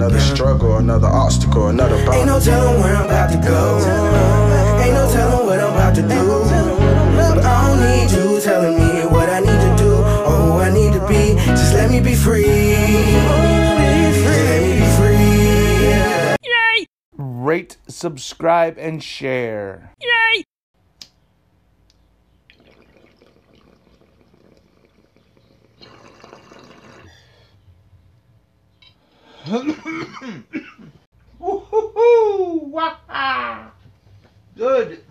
Another struggle, another obstacle, another bound. Ain't no telling where I'm about to go. Ain't no telling what I'm about to do. But I don't need you telling me what I need to do or who I need to be. Just let me be free. Just let me be free. Rate, subscribe, and share. Woo-hoo-hoo! Good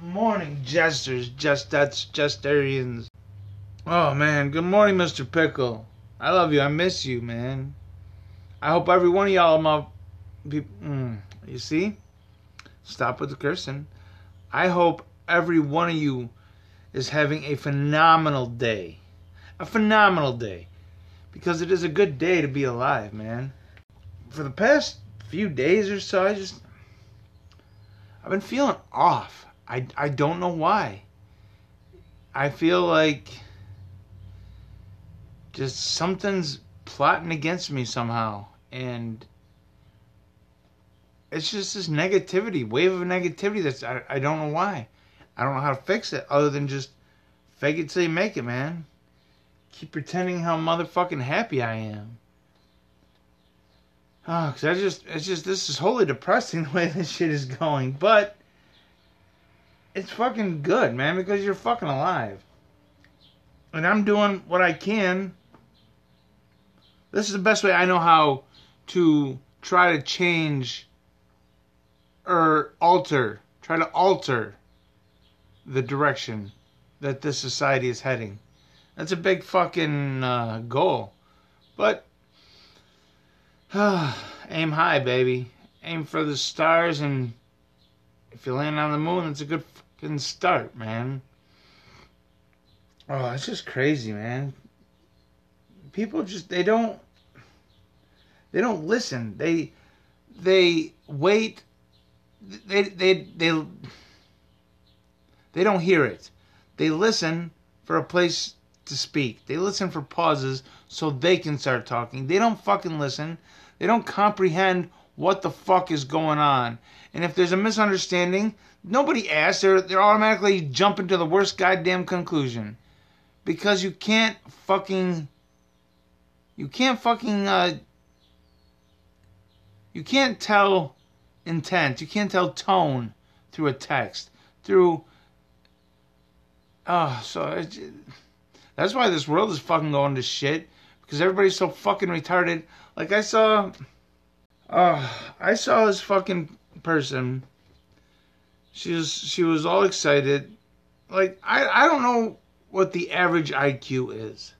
morning, jesters, justettes, jesterians. Oh man, good morning, Mr. Pickle. I love you. I miss you, man. I hope every one of y'all, my people. Mm, you see? Stop with the cursing. I hope every one of you is having a phenomenal day. A phenomenal day. Because it is a good day to be alive, man. For the past few days or so, I just. I've been feeling off. I, I don't know why. I feel like. Just something's plotting against me somehow. And it's just this negativity, wave of negativity that's I, I don't know why. I don't know how to fix it other than just fake it till you make it, man. Keep pretending how motherfucking happy I am. Oh, cause I just it's just this is wholly depressing the way this shit is going, but it's fucking good, man, because you're fucking alive. And I'm doing what I can. This is the best way I know how to try to change or alter, try to alter the direction that this society is heading. That's a big fucking uh, goal. But aim high, baby. Aim for the stars, and if you land on the moon, it's a good fucking start, man. Oh, it's just crazy, man. People just they don't they don't listen. They they wait they they they they don't hear it. They listen for a place to speak. They listen for pauses so they can start talking. They don't fucking listen. They don't comprehend what the fuck is going on. And if there's a misunderstanding, nobody asks. They're they're automatically jumping to the worst goddamn conclusion. Because you can't fucking you can't fucking uh you can't tell intent. You can't tell tone through a text. Through oh, so it, that's why this world is fucking going to shit because everybody's so fucking retarded. Like I saw, uh, I saw this fucking person. She was she was all excited. Like I I don't know what the average IQ is.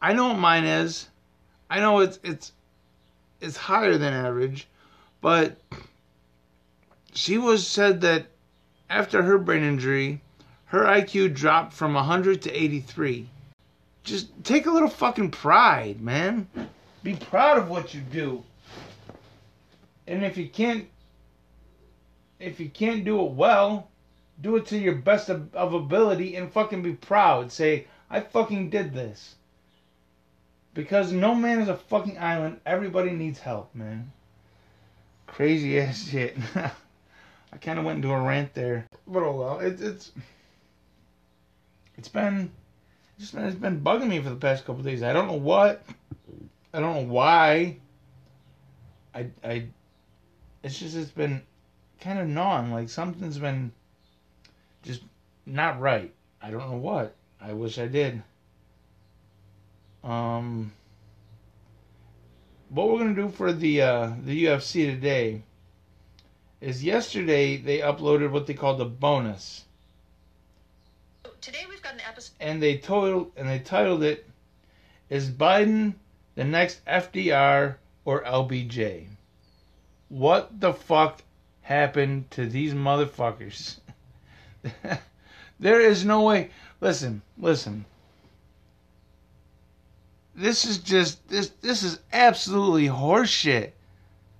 I know what mine is. I know it's it's it's higher than average, but she was said that after her brain injury, her IQ dropped from 100 to 83. Just take a little fucking pride, man. Be proud of what you do. And if you can't if you can't do it well, do it to your best of, of ability and fucking be proud. Say, I fucking did this. Because no man is a fucking island. Everybody needs help, man. Crazy ass shit. I kind of went into a rant there, but oh well. It, it's it's been just it's been bugging me for the past couple days. I don't know what. I don't know why. I I. It's just it's been kind of gnawing. Like something's been just not right. I don't know what. I wish I did. Um. What we're gonna do for the uh, the UFC today is yesterday they uploaded what they called a bonus. Today episode. And they told and they titled it Is Biden the next FDR or LBJ? What the fuck happened to these motherfuckers? there is no way listen, listen. This is just this this is absolutely horseshit.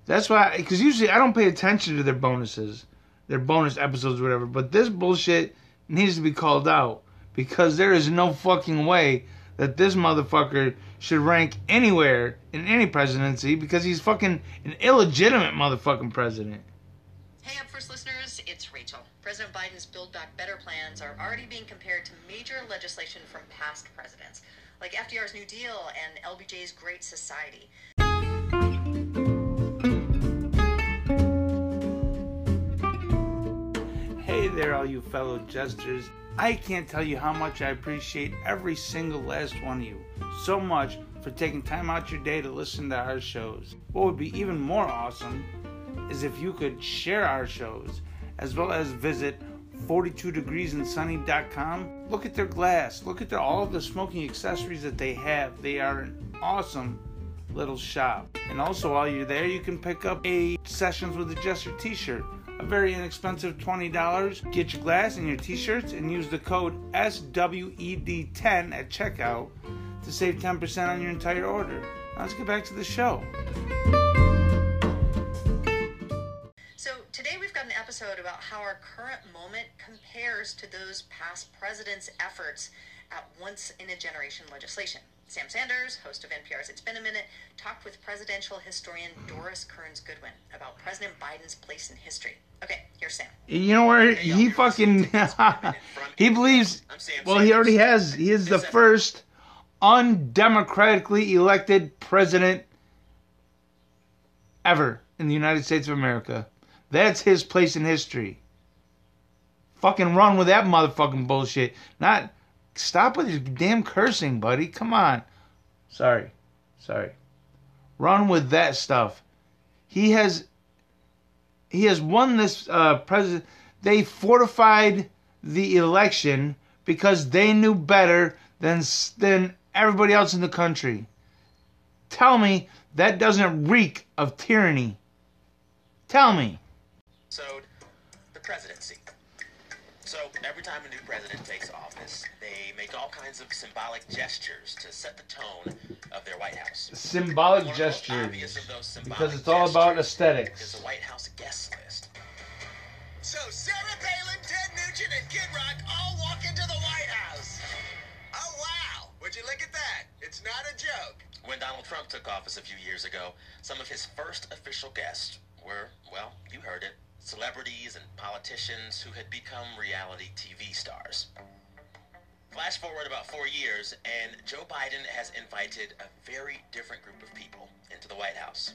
That's why, because usually I don't pay attention to their bonuses, their bonus episodes, whatever. But this bullshit needs to be called out because there is no fucking way that this motherfucker should rank anywhere in any presidency because he's fucking an illegitimate motherfucking president. Hey, up first listeners, it's Rachel. President Biden's Build Back Better plans are already being compared to major legislation from past presidents, like FDR's New Deal and LBJ's Great Society. Hey there, all you fellow jesters. I can't tell you how much I appreciate every single last one of you. So much for taking time out your day to listen to our shows. What would be even more awesome is if you could share our shows, as well as visit 42degreesandsunny.com. Look at their glass. Look at their, all the smoking accessories that they have. They are an awesome little shop. And also, while you're there, you can pick up a Sessions with the Jester t shirt. A very inexpensive $20. Get your glass and your t shirts and use the code SWED10 at checkout to save 10% on your entire order. Now let's get back to the show. So, today we've got an episode about how our current moment compares to those past presidents' efforts at once in a generation legislation. Sam Sanders, host of NPR's It's Been a Minute, talked with presidential historian Doris Kearns Goodwin about President Biden's place in history. Okay, here's Sam. You know where he fucking he believes well he already has he is the first undemocratically elected president ever in the United States of America. That's his place in history. Fucking run with that motherfucking bullshit. Not stop with your damn cursing, buddy. Come on. Sorry. Sorry. Run with that stuff. He has he has won this uh, president. They fortified the election because they knew better than than everybody else in the country. Tell me that doesn't reek of tyranny. Tell me. So, the presidency. So, every time a new president takes office, they make all kinds of symbolic gestures to set the tone of their White House. Symbolic One of the most obvious gestures. of those symbolic Because it's all about aesthetics. Is the White House guest list. So, Sarah Palin, Ted Nugent, and Kid Rock all walk into the White House. Oh, wow. Would you look at that? It's not a joke. When Donald Trump took office a few years ago, some of his first official guests were, well, you heard it, celebrities and politicians who had become reality TV stars. Flash forward about four years, and Joe Biden has invited a very different group of people into the White House.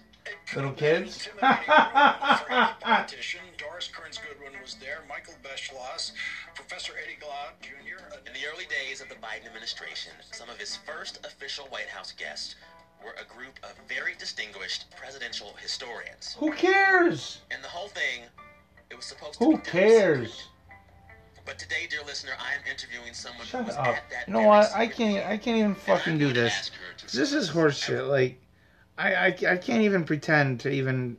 Little kids. politician. Doris Kearns Goodwin was there. Michael Beschloss, Professor Eddie Glaude Jr. In the early days of the Biden administration, some of his first official White House guests were a group of very distinguished presidential historians. Who cares? And the whole thing, it was supposed to Who be top cares? But today, dear listener, I am interviewing someone who Shut was up. at that You know what? I can't. I can't even fucking do this. to This is horseshit. Like, I, I, I can't even pretend to even.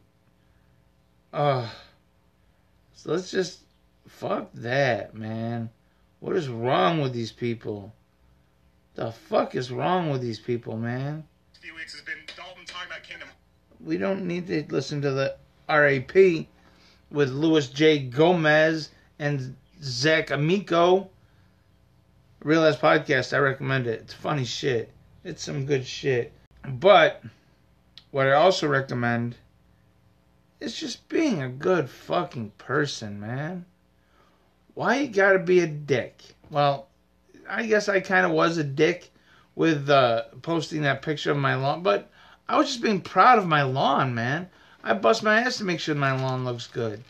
Uh, so let's just fuck that, man. What is wrong with these people? The fuck is wrong with these people, man? Few weeks has been Dalton talking about Kingdom We don't need to listen to the RAP with Luis J. Gomez and Zach Amico. Real ass podcast, I recommend it. It's funny shit. It's some good shit. But what I also recommend is just being a good fucking person, man. Why you gotta be a dick? Well, I guess I kind of was a dick with uh, posting that picture of my lawn, but I was just being proud of my lawn, man. I bust my ass to make sure my lawn looks good.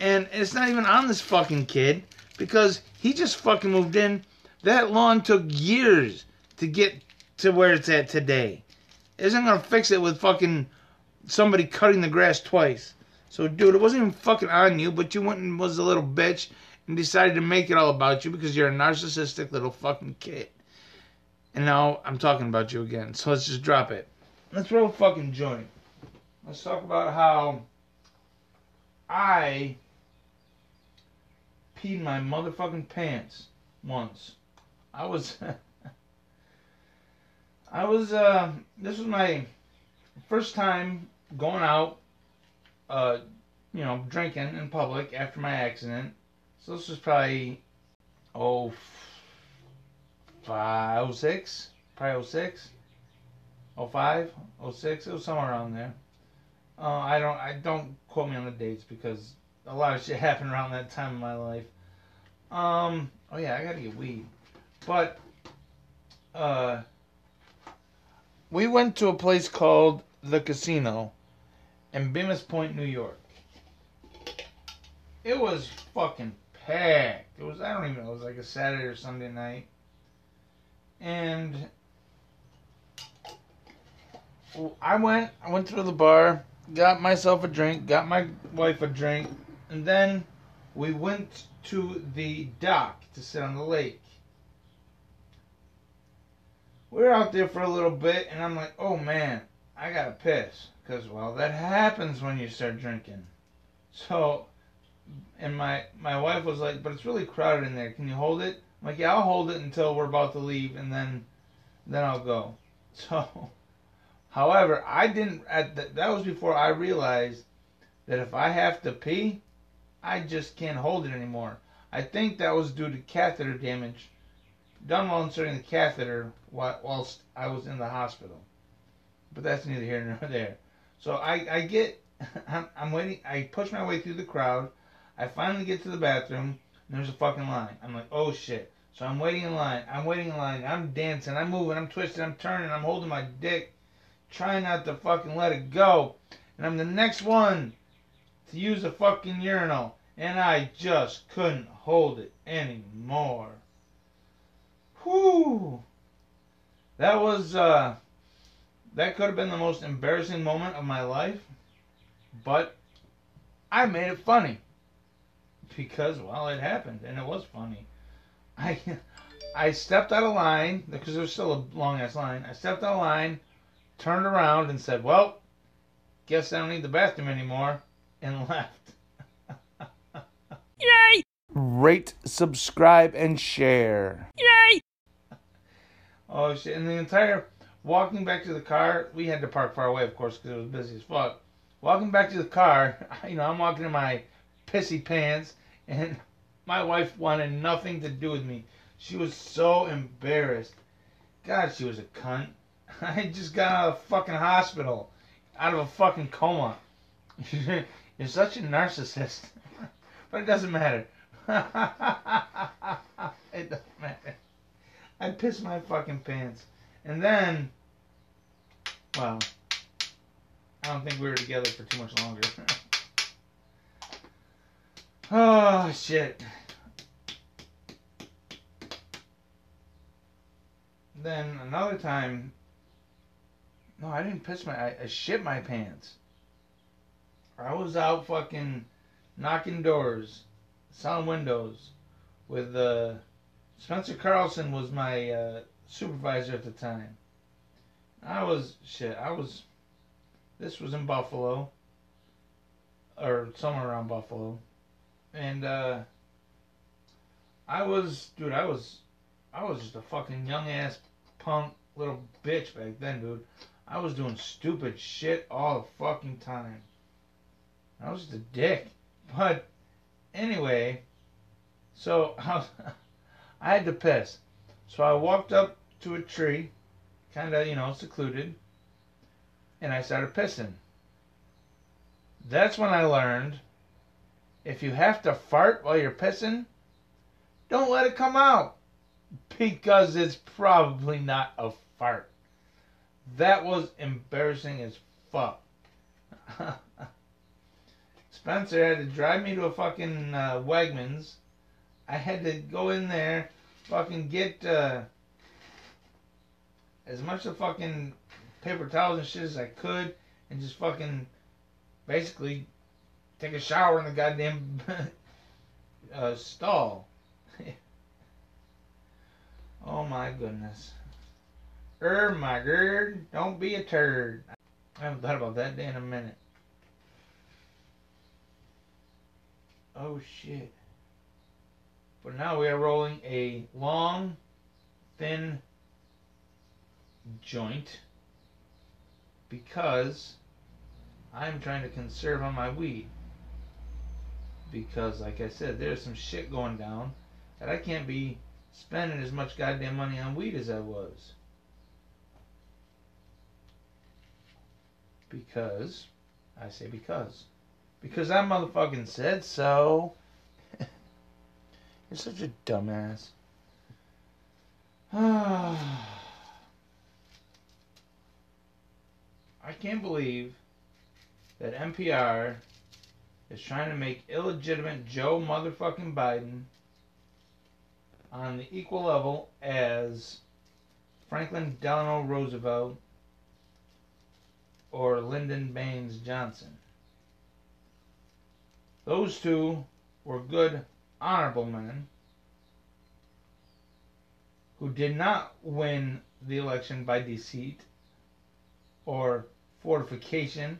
And it's not even on this fucking kid because he just fucking moved in. That lawn took years to get to where it's at today. Isn't gonna fix it with fucking somebody cutting the grass twice. So, dude, it wasn't even fucking on you, but you went and was a little bitch and decided to make it all about you because you're a narcissistic little fucking kid. And now I'm talking about you again. So let's just drop it. Let's roll a fucking joint. Let's talk about how I peed my motherfucking pants once. I was I was uh this was my first time going out uh you know drinking in public after my accident. So this was probably oh five, 06, probably 06, 05, 06, it was somewhere around there. Uh, I don't, I don't quote me on the dates because a lot of shit happened around that time in my life. Um, oh yeah, I gotta get weed, but uh, we went to a place called the Casino in Bemus Point, New York. It was fucking packed. It was I don't even know. It was like a Saturday or Sunday night, and I went. I went to the bar, got myself a drink, got my wife a drink, and then we went to the dock to sit on the lake. We were out there for a little bit, and I'm like, oh man, I gotta piss. Because, well, that happens when you start drinking. So, and my, my wife was like, but it's really crowded in there. Can you hold it? Like, yeah, I'll hold it until we're about to leave, and then, then I'll go. So, however, I didn't, the, that was before I realized that if I have to pee, I just can't hold it anymore. I think that was due to catheter damage done while inserting the catheter whilst I was in the hospital. But that's neither here nor there. So I, I get, I'm, I'm waiting, I push my way through the crowd. I finally get to the bathroom, and there's a fucking line. I'm like, oh shit. So I'm waiting in line. I'm waiting in line. I'm dancing. I'm moving. I'm twisting. I'm turning. I'm holding my dick, trying not to fucking let it go. And I'm the next one to use a fucking urinal. And I just couldn't hold it anymore. Whew. That was, uh, that could have been the most embarrassing moment of my life, but I made it funny because well it happened and it was funny. I I stepped out of line because there was still a long ass line. I stepped out of line, turned around and said, "Well, guess I don't need the bathroom anymore," and left. Yay! Rate, subscribe, and share. Yay! oh shit! And the entire Walking back to the car, we had to park far away, of course, because it was busy as fuck. Walking back to the car, you know, I'm walking in my pissy pants, and my wife wanted nothing to do with me. She was so embarrassed. God, she was a cunt. I just got out of the fucking hospital, out of a fucking coma. You're such a narcissist. but it doesn't matter. it doesn't matter. I pissed my fucking pants. And then well, I don't think we were together for too much longer. oh, shit. Then another time, no, I didn't piss my, I, I shit my pants. I was out fucking knocking doors, selling windows with, uh, Spencer Carlson was my, uh, supervisor at the time. I was shit. I was. This was in Buffalo, or somewhere around Buffalo, and uh, I was, dude. I was, I was just a fucking young ass punk little bitch back then, dude. I was doing stupid shit all the fucking time. I was just a dick. But anyway, so I, was, I had to piss. So I walked up to a tree kind of, you know, secluded. And I started pissing. That's when I learned if you have to fart while you're pissing, don't let it come out. Because it's probably not a fart. That was embarrassing as fuck. Spencer had to drive me to a fucking uh, Wegmans. I had to go in there, fucking get uh, as much of fucking paper towels and shit as I could and just fucking basically take a shower in the goddamn uh, stall. oh my goodness. Er my gird, don't be a turd. I haven't thought about that day in a minute. Oh shit. But now we are rolling a long, thin joint because I'm trying to conserve on my weed. Because, like I said, there's some shit going down that I can't be spending as much goddamn money on weed as I was. Because, I say because. Because I motherfucking said so. You're such a dumbass. I can't believe that NPR is trying to make illegitimate Joe motherfucking Biden on the equal level as Franklin Delano Roosevelt or Lyndon Baines Johnson. Those two were good, honorable men who did not win the election by deceit or fortification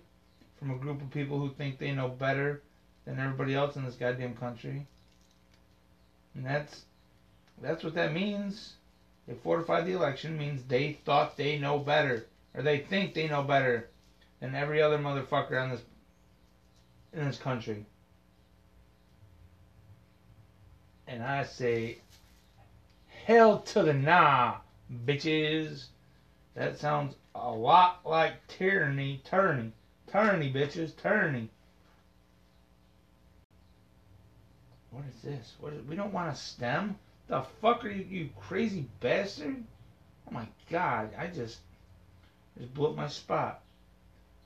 from a group of people who think they know better than everybody else in this goddamn country. And that's that's what that means. They fortified the election means they thought they know better or they think they know better than every other motherfucker on this in this country. And I say hell to the nah, bitches. That sounds a lot like tyranny, tyranny, tyranny, bitches, tyranny. What is this? What is, we don't want a stem? The fuck are you, you crazy bastard? Oh my god, I just just blew up my spot.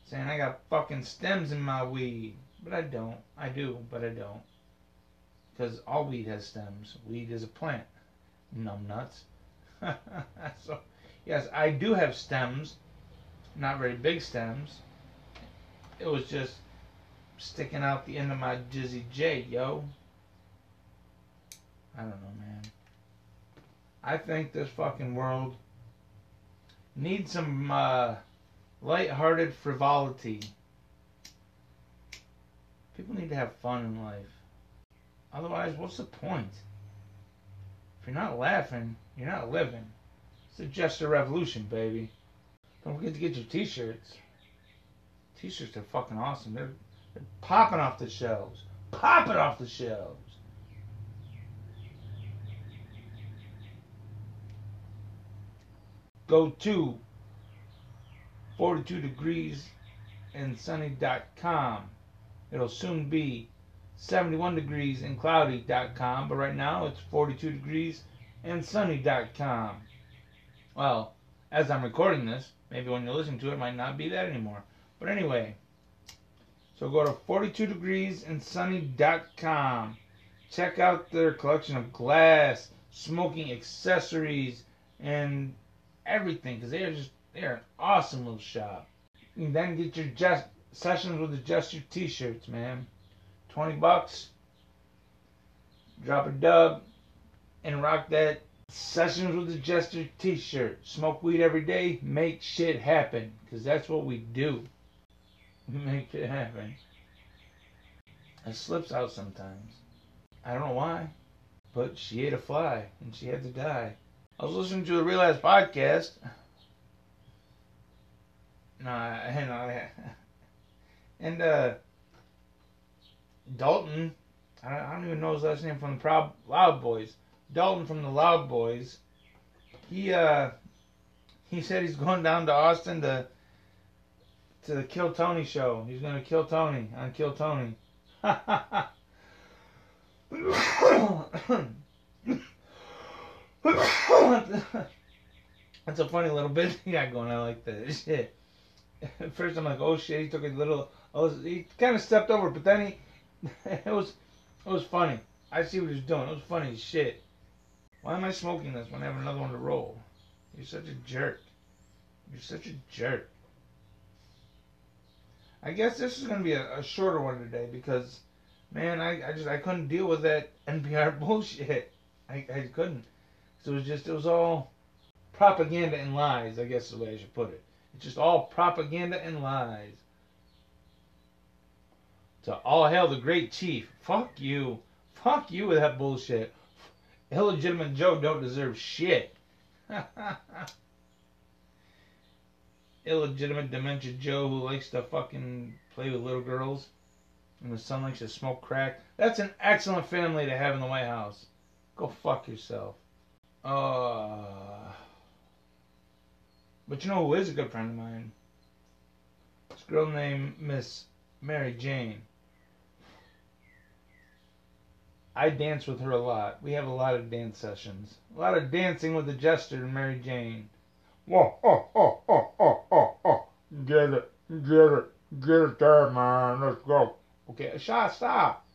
Saying I got fucking stems in my weed. But I don't. I do, but I don't. Because all weed has stems. Weed is a plant. Numbnuts. so, yes, I do have stems. Not very big stems. It was just sticking out the end of my Jizzy J, yo. I don't know, man. I think this fucking world needs some uh, light-hearted frivolity. People need to have fun in life. Otherwise, what's the point? If you're not laughing, you're not living. It's a revolution, baby. Don't forget to get your t-shirts. T-shirts are fucking awesome. They're, they're popping off the shelves. Popping off the shelves. Go to 42 degrees and sunny.com. It'll soon be 71 degrees and cloudy.com, but right now it's 42 degrees and sunny.com. Well, as I'm recording this, maybe when you listen to it, it might not be that anymore. But anyway, so go to 42 degrees and sunny.com. Check out their collection of glass, smoking accessories, and everything because they are just they are an awesome little shop. You then get your just sessions with the Jester t-shirts, man. 20 bucks. Drop a dub and rock that Sessions with the Jester t-shirt. Smoke weed every day, make shit happen. Because that's what we do. We make it happen. It slips out sometimes. I don't know why. But she ate a fly and she had to die. I was listening to the Real Ass podcast. No, I, know. And, uh, Dalton, I don't, I don't even know his last name from the Proud Loud Boys. Dalton from the Loud Boys. He uh he said he's going down to Austin to to the Kill Tony show. He's gonna kill Tony on Kill Tony. That's a funny little bit he got going. I like that shit. At first I'm like, oh shit, he took a little. Oh, he kind of stepped over, but then he it was it was funny. I see what he's doing. It was funny as shit. Why am I smoking this when I have another one to roll? You're such a jerk. You're such a jerk. I guess this is gonna be a, a shorter one today because, man, I, I just I couldn't deal with that NPR bullshit. I, I couldn't. So it was just it was all propaganda and lies. I guess is the way I should put it. It's just all propaganda and lies. So all hail the great chief. Fuck you. Fuck you with that bullshit. Illegitimate Joe don't deserve shit. Illegitimate dementia Joe who likes to fucking play with little girls. And the son likes to smoke crack. That's an excellent family to have in the White House. Go fuck yourself. Uh, but you know who is a good friend of mine? This girl named Miss Mary Jane. I dance with her a lot. We have a lot of dance sessions. A lot of dancing with the jester and Mary Jane. Whoa, oh, oh, oh, oh, oh, oh. Get it, get it, get it there, man. Let's go. Okay, shot, stop.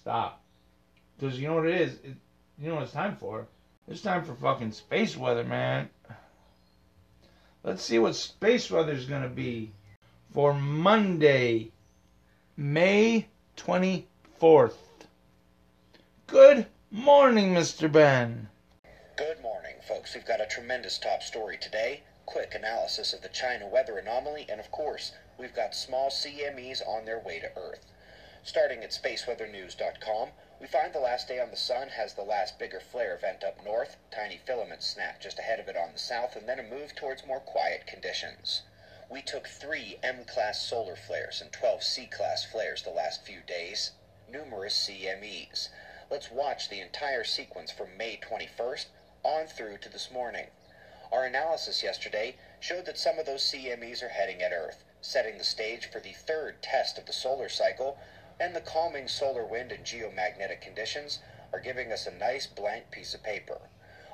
Stop. Because you know what it is? It, you know what it's time for? It's time for fucking space weather, man. Let's see what space weather's gonna be for Monday, May 24th. Good morning, Mr. Ben. Good morning, folks. We've got a tremendous top story today. Quick analysis of the China weather anomaly, and of course, we've got small CMEs on their way to Earth. Starting at spaceweathernews.com, we find the last day on the sun has the last bigger flare event up north, tiny filaments snap just ahead of it on the south, and then a move towards more quiet conditions. We took three M class solar flares and 12 C class flares the last few days, numerous CMEs. Let's watch the entire sequence from May 21st on through to this morning. Our analysis yesterday showed that some of those CMEs are heading at Earth, setting the stage for the third test of the solar cycle, and the calming solar wind and geomagnetic conditions are giving us a nice blank piece of paper.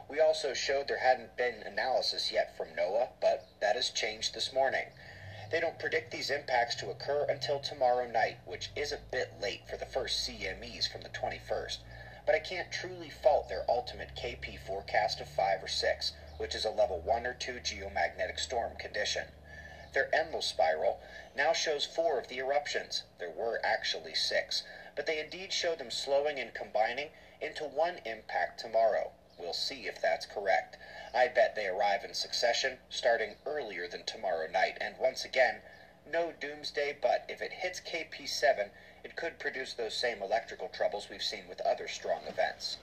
We also showed there hadn't been analysis yet from NOAA, but that has changed this morning. They don't predict these impacts to occur until tomorrow night, which is a bit late for the first CMEs from the 21st. But I can't truly fault their ultimate KP forecast of 5 or 6, which is a level 1 or 2 geomagnetic storm condition. Their Enlil spiral now shows four of the eruptions. There were actually six, but they indeed show them slowing and combining into one impact tomorrow. We'll see if that's correct. I bet they arrive in succession, starting earlier than tomorrow night, and once again, no doomsday, but if it hits KP7, it could produce those same electrical troubles we've seen with other strong events.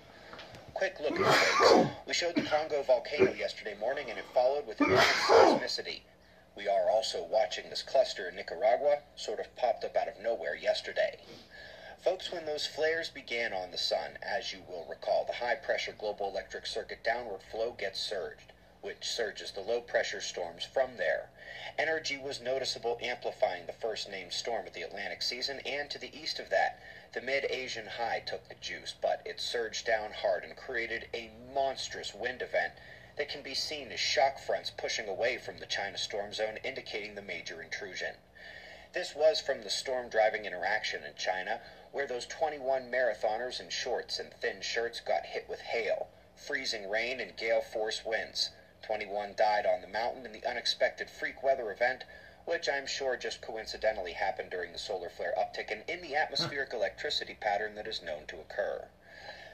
Quick look at quakes. We showed the Congo volcano yesterday morning, and it followed with immense seismicity. We are also watching this cluster in Nicaragua, sort of popped up out of nowhere yesterday. Folks, when those flares began on the sun, as you will recall, the high pressure global electric circuit downward flow gets surged, which surges the low pressure storms from there. Energy was noticeable, amplifying the first named storm of the Atlantic season, and to the east of that, the mid Asian high took the juice, but it surged down hard and created a monstrous wind event that can be seen as shock fronts pushing away from the China storm zone, indicating the major intrusion. This was from the storm driving interaction in China, where those 21 marathoners in shorts and thin shirts got hit with hail, freezing rain, and gale force winds. 21 died on the mountain in the unexpected freak weather event, which I'm sure just coincidentally happened during the solar flare uptick and in the atmospheric electricity pattern that is known to occur.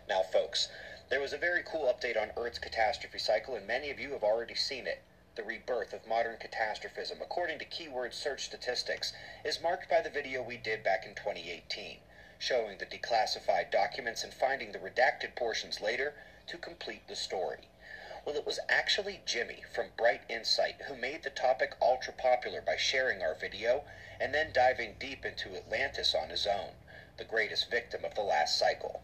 Now, folks, there was a very cool update on Earth's catastrophe cycle, and many of you have already seen it. The rebirth of modern catastrophism, according to keyword search statistics, is marked by the video we did back in 2018, showing the declassified documents and finding the redacted portions later to complete the story. Well, it was actually Jimmy from Bright Insight who made the topic ultra popular by sharing our video and then diving deep into Atlantis on his own, the greatest victim of the last cycle.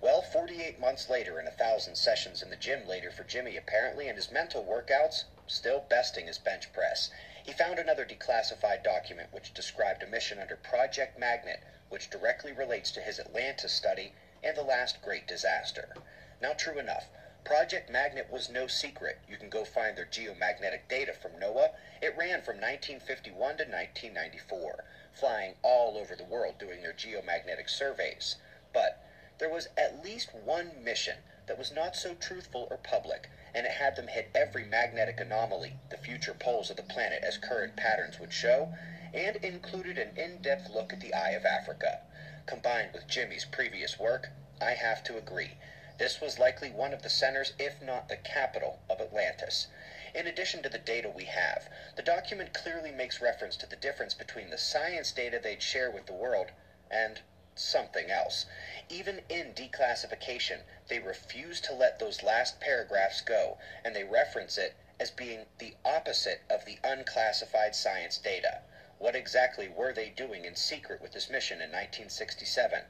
Well, 48 months later and a thousand sessions in the gym later for Jimmy apparently, and his mental workouts still besting his bench press. He found another declassified document which described a mission under Project Magnet, which directly relates to his Atlantis study and the last great disaster. Now, true enough, Project Magnet was no secret. You can go find their geomagnetic data from NOAA. It ran from 1951 to 1994, flying all over the world doing their geomagnetic surveys. But there was at least one mission that was not so truthful or public, and it had them hit every magnetic anomaly, the future poles of the planet as current patterns would show, and included an in-depth look at the Eye of Africa. Combined with Jimmy's previous work, I have to agree. This was likely one of the centers, if not the capital, of Atlantis. In addition to the data we have, the document clearly makes reference to the difference between the science data they'd share with the world and something else. Even in declassification, they refuse to let those last paragraphs go, and they reference it as being the opposite of the unclassified science data. What exactly were they doing in secret with this mission in 1967?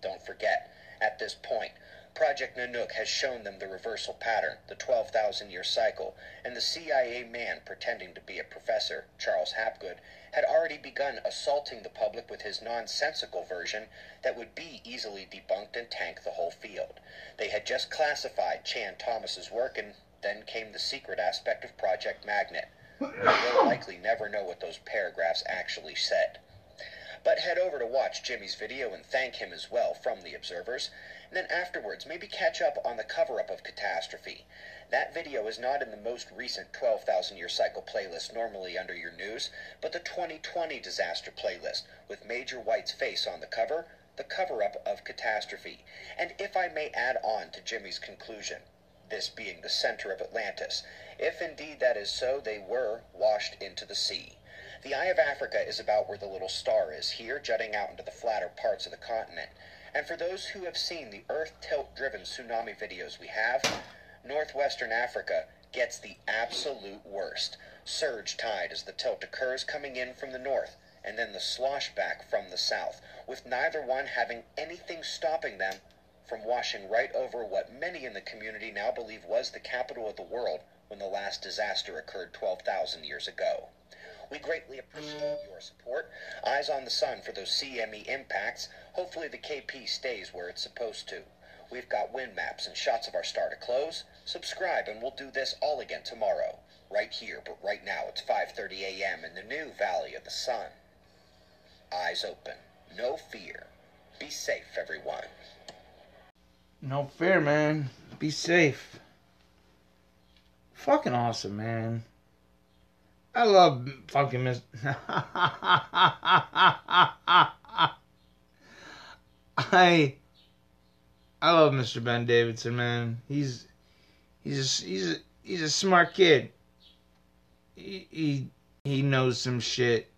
Don't forget, at this point, Project Nanook has shown them the reversal pattern, the 12,000 year cycle, and the CIA man pretending to be a professor, Charles Hapgood, had already begun assaulting the public with his nonsensical version that would be easily debunked and tank the whole field. They had just classified Chan Thomas's work, and then came the secret aspect of Project Magnet. We will likely never know what those paragraphs actually said. But head over to watch Jimmy's video and thank him as well from the observers. And then afterwards, maybe catch up on the cover up of Catastrophe. That video is not in the most recent 12,000 year cycle playlist normally under your news, but the 2020 disaster playlist with Major White's face on the cover, the cover up of Catastrophe. And if I may add on to Jimmy's conclusion, this being the center of Atlantis, if indeed that is so, they were washed into the sea. The Eye of Africa is about where the little star is, here jutting out into the flatter parts of the continent. And for those who have seen the Earth tilt driven tsunami videos we have, Northwestern Africa gets the absolute worst. Surge tide as the tilt occurs coming in from the north, and then the slosh back from the south, with neither one having anything stopping them from washing right over what many in the community now believe was the capital of the world when the last disaster occurred 12,000 years ago. We greatly appreciate your support. Eyes on the sun for those CME impacts. Hopefully the KP stays where it's supposed to. We've got wind maps and shots of our star to close. Subscribe and we'll do this all again tomorrow. Right here, but right now it's 5:30 a.m. in the new Valley of the Sun. Eyes open. No fear. Be safe, everyone. No fear, man. Be safe. Fucking awesome, man. I love fucking Miss. I I love Mr. Ben Davidson, man. He's he's a, he's a, he's a smart kid. He, he he knows some shit,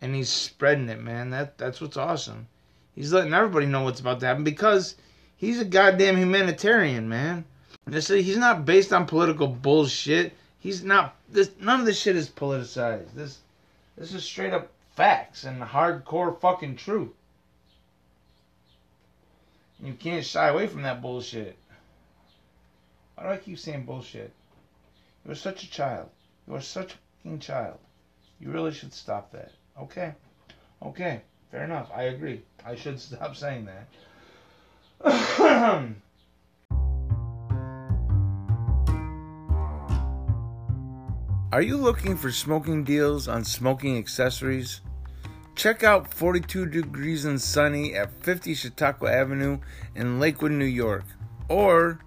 and he's spreading it, man. That that's what's awesome. He's letting everybody know what's about to happen because he's a goddamn humanitarian, man. This he's not based on political bullshit. He's not this. None of this shit is politicized. This this is straight up facts and hardcore fucking truth. You can't shy away from that bullshit. Why do I keep saying bullshit? You are such a child. You are such a fucking child. You really should stop that. Okay. Okay. Fair enough. I agree. I should stop saying that. Are you looking for smoking deals on smoking accessories? Check out 42 Degrees and Sunny at 50 Chautauqua Avenue in Lakewood, New York, or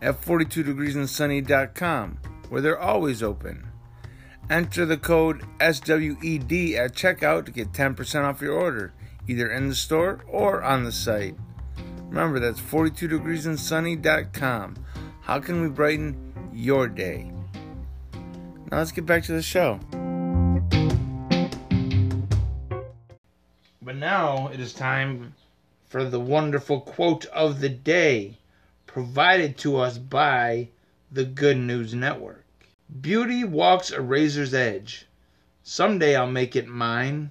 at 42degreesandsunny.com, where they're always open. Enter the code SWED at checkout to get 10% off your order, either in the store or on the site. Remember, that's 42degreesandsunny.com. How can we brighten your day? Now let's get back to the show. But now it is time for the wonderful quote of the day, provided to us by the Good News Network. Beauty walks a razor's edge. Someday I'll make it mine.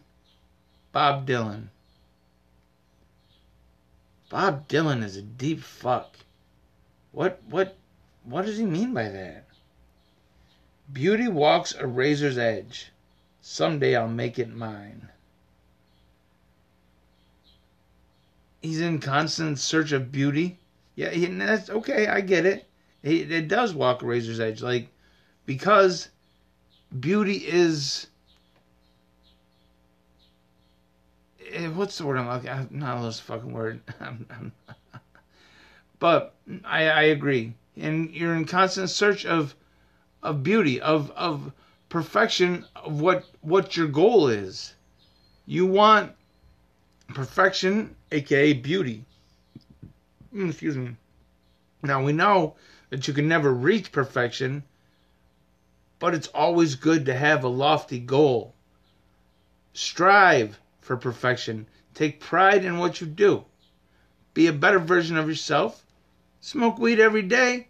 Bob Dylan. Bob Dylan is a deep fuck. What what what does he mean by that? Beauty walks a razor's edge. Someday I'll make it mine. He's in constant search of beauty. Yeah, he, that's okay. I get it. It, it does walk a razor's edge, like because beauty is. eh, What's the word I'm looking? I'm not those fucking word. But I, I agree, and you're in constant search of of beauty, of of perfection, of what what your goal is. You want perfection, aka beauty. Mm, Excuse me. Now we know that you can never reach perfection, but it's always good to have a lofty goal. Strive for perfection. Take pride in what you do. Be a better version of yourself. Smoke weed every day.